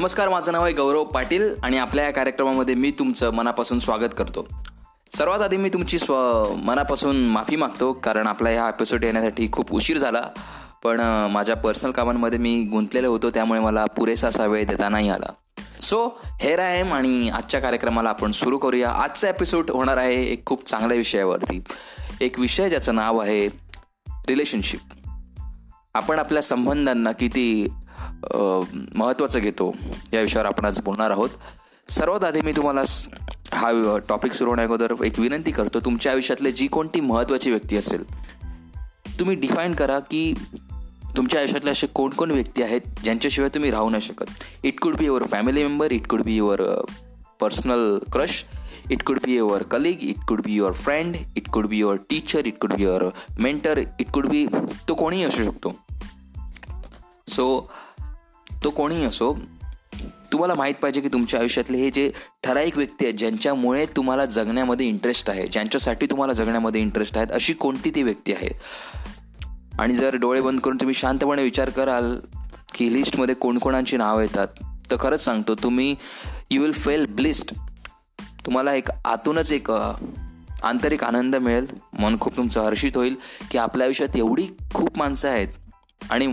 नमस्कार माझं नाव आहे गौरव पाटील आणि आपल्या या कार्यक्रमामध्ये मी तुमचं मनापासून स्वागत करतो. सर्वात आधी मी तुमची स्व मनापासून माफी मागतो कारण आपला ह्या एपिसोड येण्यासाठी खूप उशीर झाला. पण माझ्या पर्सनल कामांमध्ये मी गुंतलेलो होतो त्यामुळे मला पुरेसा असा वेळ देता नाही आला. सो हेर आय एम आणि आजच्या कार्यक्रमाला आपण सुरू करूया. आजचा एपिसोड होणार आहे एक खूप चांगल्या विषयावरती. एक विषय ज्याचं नाव आहे रिलेशनशिप आपण आपल्या संबंधांना किती महत्त्वाचं घेतो. या विषयावर आपण आज बोलणार आहोत. सर्वात आधी मी तुम्हाला हा टॉपिक सुरू होण्याअगोदर एक विनंती करतो. तुमच्या आयुष्यातले जी कोणती महत्त्वाची व्यक्ती असेल तुम्ही डिफाईन करा की तुमच्या आयुष्यातले असे कोणकोण व्यक्ती आहेत ज्यांच्याशिवाय तुम्ही राहू नाही शकत. It could be your family member it could be your personal crush it could be your colleague it could be your friend it could be your teacher it could be your mentor it could बी तो कोणीही असू शकतो. So तो कोणीही असो तुम्हाला माहीत पाहिजे की तुमच्या आयुष्यातले हे जे ठराविक व्यक्ती आहेत ज्यांच्यामुळे तुम्हाला जगण्यामध्ये इंटरेस्ट आहे ज्यांच्यासाठी तुम्हाला जगण्यामध्ये इंटरेस्ट आहेत अशी कोणती ती व्यक्ती आहे? आणि जर डोळे बंद करून तुम्ही शांतपणे विचार कराल की लिस्टमध्ये कोणकोणांची नावं येतात तर खरंच सांगतो तुम्ही यू विल फेल ब्लिस्ड तुम्हाला एक आतूनच एक आंतरिक आनंद मिळेल मन खूप तुमचं हर्षित होईल की आपल्या आयुष्यात एवढी खूप माणसं आहेत आणि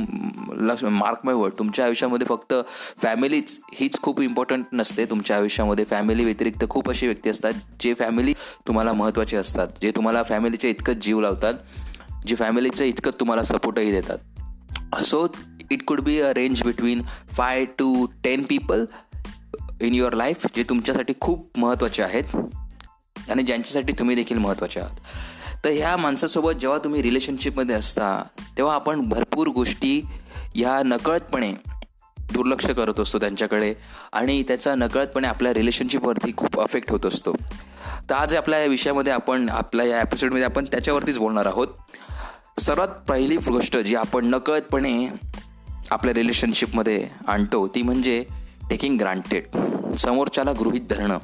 मार्क माय वर्ड. तुमच्या आयुष्यामध्ये फक्त फॅमिलीच हीच खूप इम्पॉर्टंट नसते. तुमच्या आयुष्यामध्ये फॅमिली व्यतिरिक्त खूप अशी व्यक्ती असतात जे फॅमिली तुम्हाला महत्त्वाचे असतात जे तुम्हाला फॅमिलीचे इतकंच जीव लावतात जे फॅमिलीचं इतकंच तुम्हाला सपोर्टही देतात. So it could be a range between five to ten people in your life जे तुमच्यासाठी खूप महत्त्वाचे आहेत आणि ज्यांच्यासाठी तुम्ही देखील महत्त्वाचे आहात. तर ह्या माणसासोबत जेव्हा तुम्ही रिलेशनशिपमध्ये असता तेव्हा आपण भरपूर गोष्टी ह्या नकळतपणे दुर्लक्ष करत असतो त्यांच्याकडे आणि त्याचा नकळतपणे आपल्या रिलेशनशिपवरती खूप अफेक्ट होत असतो. तर आज आपल्या या विषयामध्ये आपण आपल्या या एपिसोडमध्ये आपण त्याच्यावरतीच बोलणार आहोत. सर्वात पहिली गोष्ट जी आपण नकळतपणे आपल्या रिलेशनशिपमध्ये आणतो ती म्हणजे टेकिंग ग्रांटेड समोरच्याला गृहित धरणं.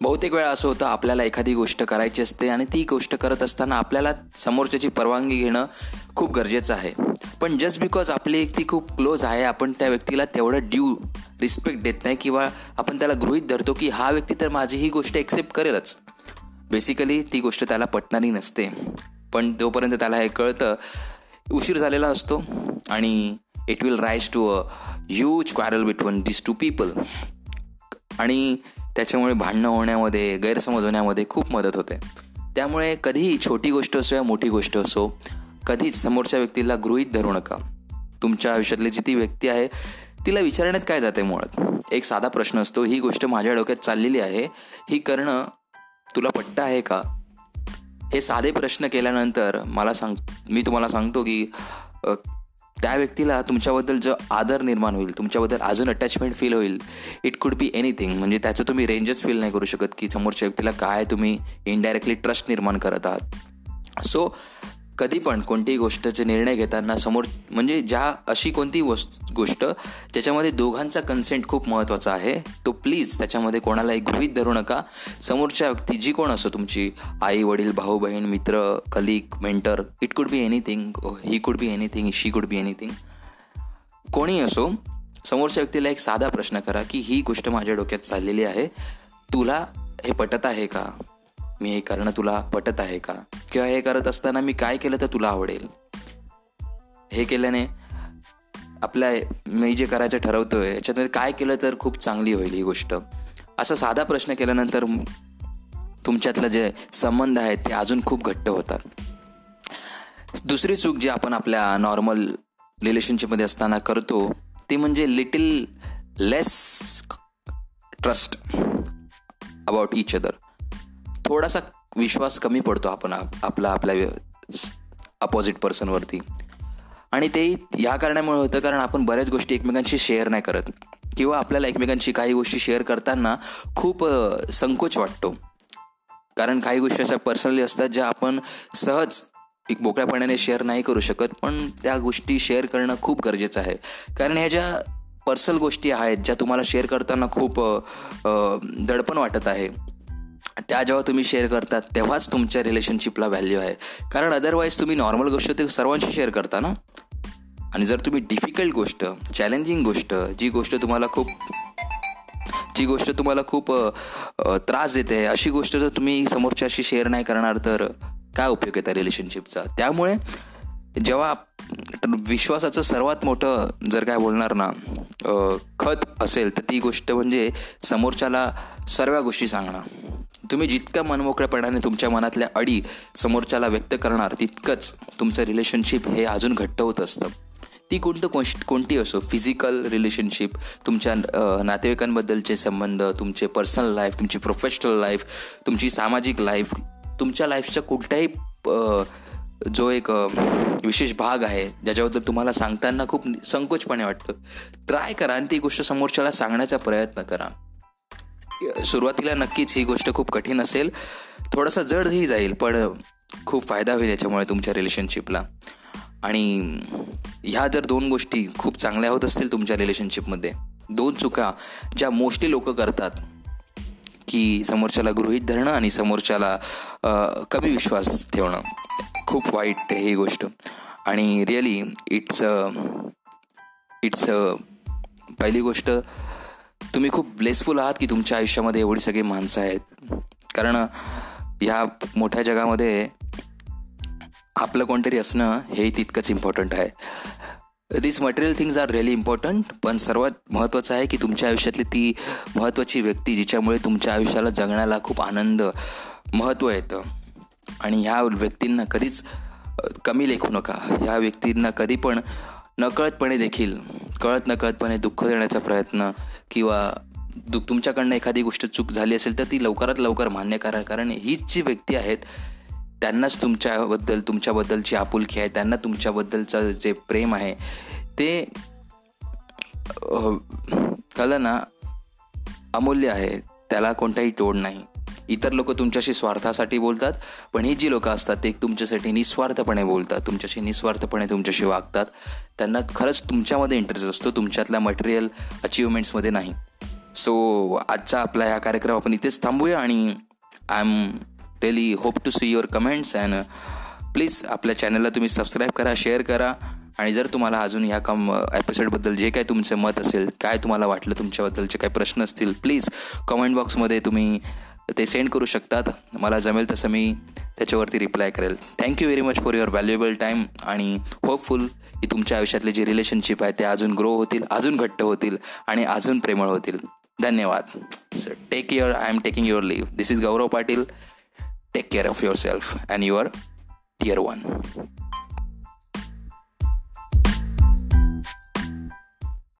बहुतेक वेळा असं होतं आपल्याला एखादी गोष्ट करायची असते आणि ती गोष्ट करत असताना आपल्याला समोरच्याची परवानगी घेणं खूप गरजेचं आहे. पण जस्ट बिकॉज आपली व्यक्ती खूप क्लोज आहे आपण त्या व्यक्तीला तेवढं ड्यू रिस्पेक्ट देत नाही किंवा आपण त्याला गृहित धरतो की हा व्यक्ती तर माझी ही गोष्ट एक्सेप्ट करेलच. बेसिकली ती गोष्ट त्याला पटणारी नसते. पण तोपर्यंत त्याला हे कळतं उशीर झालेला असतो आणि it will rise to a huge quarrel between this two people आणि त्याच्यामुळे भांडणं होण्यामध्ये गैरसमज होण्यामध्ये खूप मदत होते. त्यामुळे कधीही छोटी गोष्ट असो या मोठी गोष्ट असो कधीच समोरच्या व्यक्तीला गृहीत धरू नका. तुमच्या आयुष्यातली जी ती व्यक्ती आहे तिला विचारण्यात काय जाते मुळात? एक साधा प्रश्न असतो ही गोष्ट माझ्या डोक्यात चाललेली आहे ही करणं तुला पट्ट आहे का? हे साधे प्रश्न केल्यानंतर मला सांग मी तुम्हाला सांगतो की त्या व्यक्तीला तुमच्याबद्दल जो आदर निर्माण होईल तुमच्याबद्दल अजून अटॅचमेंट फील होईल इट कुड बी एनिथिंग म्हणजे त्याचं तुम्ही रेंजच फील नाही करू शकत की समोरच्या व्यक्तीला काय तुम्ही इनडायरेक्टली ट्रस्ट निर्माण करत आहात. सो कधी पण कोणतीही गोष्टचे निर्णय घेताना समोर म्हणजे ज्या अशी कोणती वस्त गोष्ट ज्याच्यामध्ये दोघांचा कन्सेंट खूप महत्त्वाचा आहे तो प्लीज त्याच्यामध्ये कोणालाही गृहीत धरू नका. समोरच्या व्यक्ती जी कोण असो तुमची आई वडील भाऊ बहीण मित्र कलिक mentor it could B anything he could be anything she could be anything कोणी असो समोरच्या व्यक्तीला एक साधा प्रश्न करा की ही गोष्ट माझ्या डोक्यात चाललेली आहे तुला हे पटत आहे का? मी हे करणं तुला पटत आहे का? किंवा हे करत असताना मी काय केलं तर तुला आवडेल? हे केल्याने आपल्या मी जे करायचं ठरवतोय याच्यामध्ये काय केलं तर खूप चांगली होईल ही गोष्ट. असा साधा प्रश्न केल्यानंतर तुमच्यातलं जे संबंध आहेत ते अजून खूप घट्ट होतात. दुसरी चूक जी आपण आपल्या नॉर्मल रिलेशनशिपमध्ये असताना करतो ती म्हणजे little less trust about each other थोडासा विश्वास कमी पडतो आपण आपला आपल्या अपोजिट पर्सनवरती आणि ते ह्या कारणामुळे होतं कारण आपण बऱ्याच गोष्टी एकमेकांशी शेअर नाही करत. किंवा आपल्याला एकमेकांशी काही गोष्टी शेअर करताना खूप संकोच वाटतो. कारण काही गोष्टी अशा पर्सनली असतात ज्या आपण सहज एक मोकळ्यापणाने शेअर नाही करू शकत पण त्या गोष्टी शेअर करणं खूप गरजेचं आहे. कारण ह्या ज्या पर्सनल गोष्टी आहेत ज्या तुम्हाला शेअर करताना खूप दडपण वाटत आहे त्या जेव्हा तुम्ही शेअर करतात तेव्हाच तुमच्या रिलेशनशिपला व्हॅल्यू आहे. कारण अदरवाईज तुम्ही नॉर्मल गोष्ट ते सर्वांशी शेअर करता ना? आणि जर तुम्ही डिफिकल्ट गोष्ट चॅलेंजिंग गोष्ट जी गोष्ट तुम्हाला खूप जी गोष्ट तुम्हाला खूप त्रास देते अशी गोष्ट जर तुम्ही समोरच्याशी शेअर नाही करणार तर काय उपयोग आहे त्या रिलेशनशिपचा त्यामुळे जेव्हा विश्वासाचं सर्वात मोठं जर काय बोलणार ना खत असेल तर ती गोष्ट म्हणजे समोरच्याला सर्व गोष्टी सांगणं. तुम्ही जितक्या मनमोकळ्यापणाने तुमच्या मनातल्या अडी समोरच्याला व्यक्त करणार तितकंच तुमचं रिलेशनशिप हे अजून घट्ट होत असतं. ती कोणतं कोश कोणती असो फिजिकल रिलेशनशिप तुमच्या नातेवाईकांबद्दलचे संबंध तुमचे पर्सनल लाईफ तुमची प्रोफेशनल लाईफ तुमची सामाजिक लाईफ तुमच्या लाईफच्या कोणत्याही जो एक विशेष भाग आहे ज्याच्याबद्दल तुम्हाला सांगताना खूप संकोचपणे वाटतं ट्राय करा आणि ती गोष्ट समोरच्याला सांगण्याचा प्रयत्न करा. सुरुवातीला नक्कीच ही गोष्ट खूप कठीण असेल. थोडासा जडही जाईल पण खूप फायदा होईल याच्यामुळे तुमच्या रिलेशनशिपला आणि ह्या जर दोन गोष्टी खूप चांगल्या होत असतील तुमच्या रिलेशनशिपमध्ये दोन चुका ज्या मोस्टली लोक करतात की समोरच्याला गृहित धरणं आणि समोरच्याला कमी विश्वास ठेवणं. खूप वाईट ही गोष्ट. आणि रिअली इट्स इट्स पहिली गोष्ट तुम्ही खूप ब्लेसफुल आहात की तुमच्या आयुष्यामध्ये एवढी सगळी माणसं आहेत. कारण ह्या मोठ्या जगामध्ये आपलं कोणतरी असणं हे तितकंच इम्पॉर्टंट आहे. This material things are really important पण सर्वात महत्त्वाचं आहे की तुमच्या आयुष्यातली ती महत्त्वाची व्यक्ती जिच्यामुळे तुमच्या आयुष्याला जगण्याला खूप आनंद महत्त्व येतं. आणि ह्या व्यक्तींना कधीच कमी लेखू नका. ह्या व्यक्तींना कधी पण नकळतपणे देखील कळत नकळतपणे दुःख देण्याचा प्रयत्न किंवा दु तुमच्याकडनं एखादी गोष्ट चूक झाली असेल तर ती लवकरात लवकर मान्य करा. कारण हीच जी व्यक्ती आहेत त्यांनाच तुमच्याबद्दल तुमच्याबद्दलची आपुलकी आहे त्यांना तुमच्याबद्दलचं जे प्रेम आहे ते कळलं ना अमूल्य आहे. त्याला कोणताही तोड नाही. इतर लोक तुमच्याशी स्वार्थासाठी बोलतात पण ही जी लोक असतात ते तुमच्यासाठी निस्वार्थपणे बोलतात तुमच्याशी निस्वार्थपणे तुमच्याशी वागतात. त्यांना खरंच तुमच्यामध्ये इंटरेस्ट असतो तुमच्यातल्या मटेरियल अचिव्हमेंट्समध्ये नाही. सो आजचा आपला हा कार्यक्रम आपण इथेच थांबूया आणि I am really hope to see your comments and please आपल्या चॅनलला तुम्ही सबस्क्राईब करा शेअर करा. आणि जर तुम्हाला अजून ह्या कम एपिसोडबद्दल जे काय तुमचं मत असेल काय तुम्हाला वाटलं तुमच्याबद्दलचे काही प्रश्न असतील प्लीज कमेंट बॉक्समध्ये तुम्ही तर ते सेंड करू शकतात. मला जमेल तसं मी त्याच्यावरती रिप्लाय करेल. Thank you very much for your valuable time आणि होपफुल की तुमच्या आयुष्यातले जे रिलेशनशिप आहे ते अजून ग्रो होतील अजून घट्ट होतील आणि अजून प्रेमळ होतील. धन्यवाद. Take care I am taking your leave this is Gaurav Patil take care of yourself and your dear one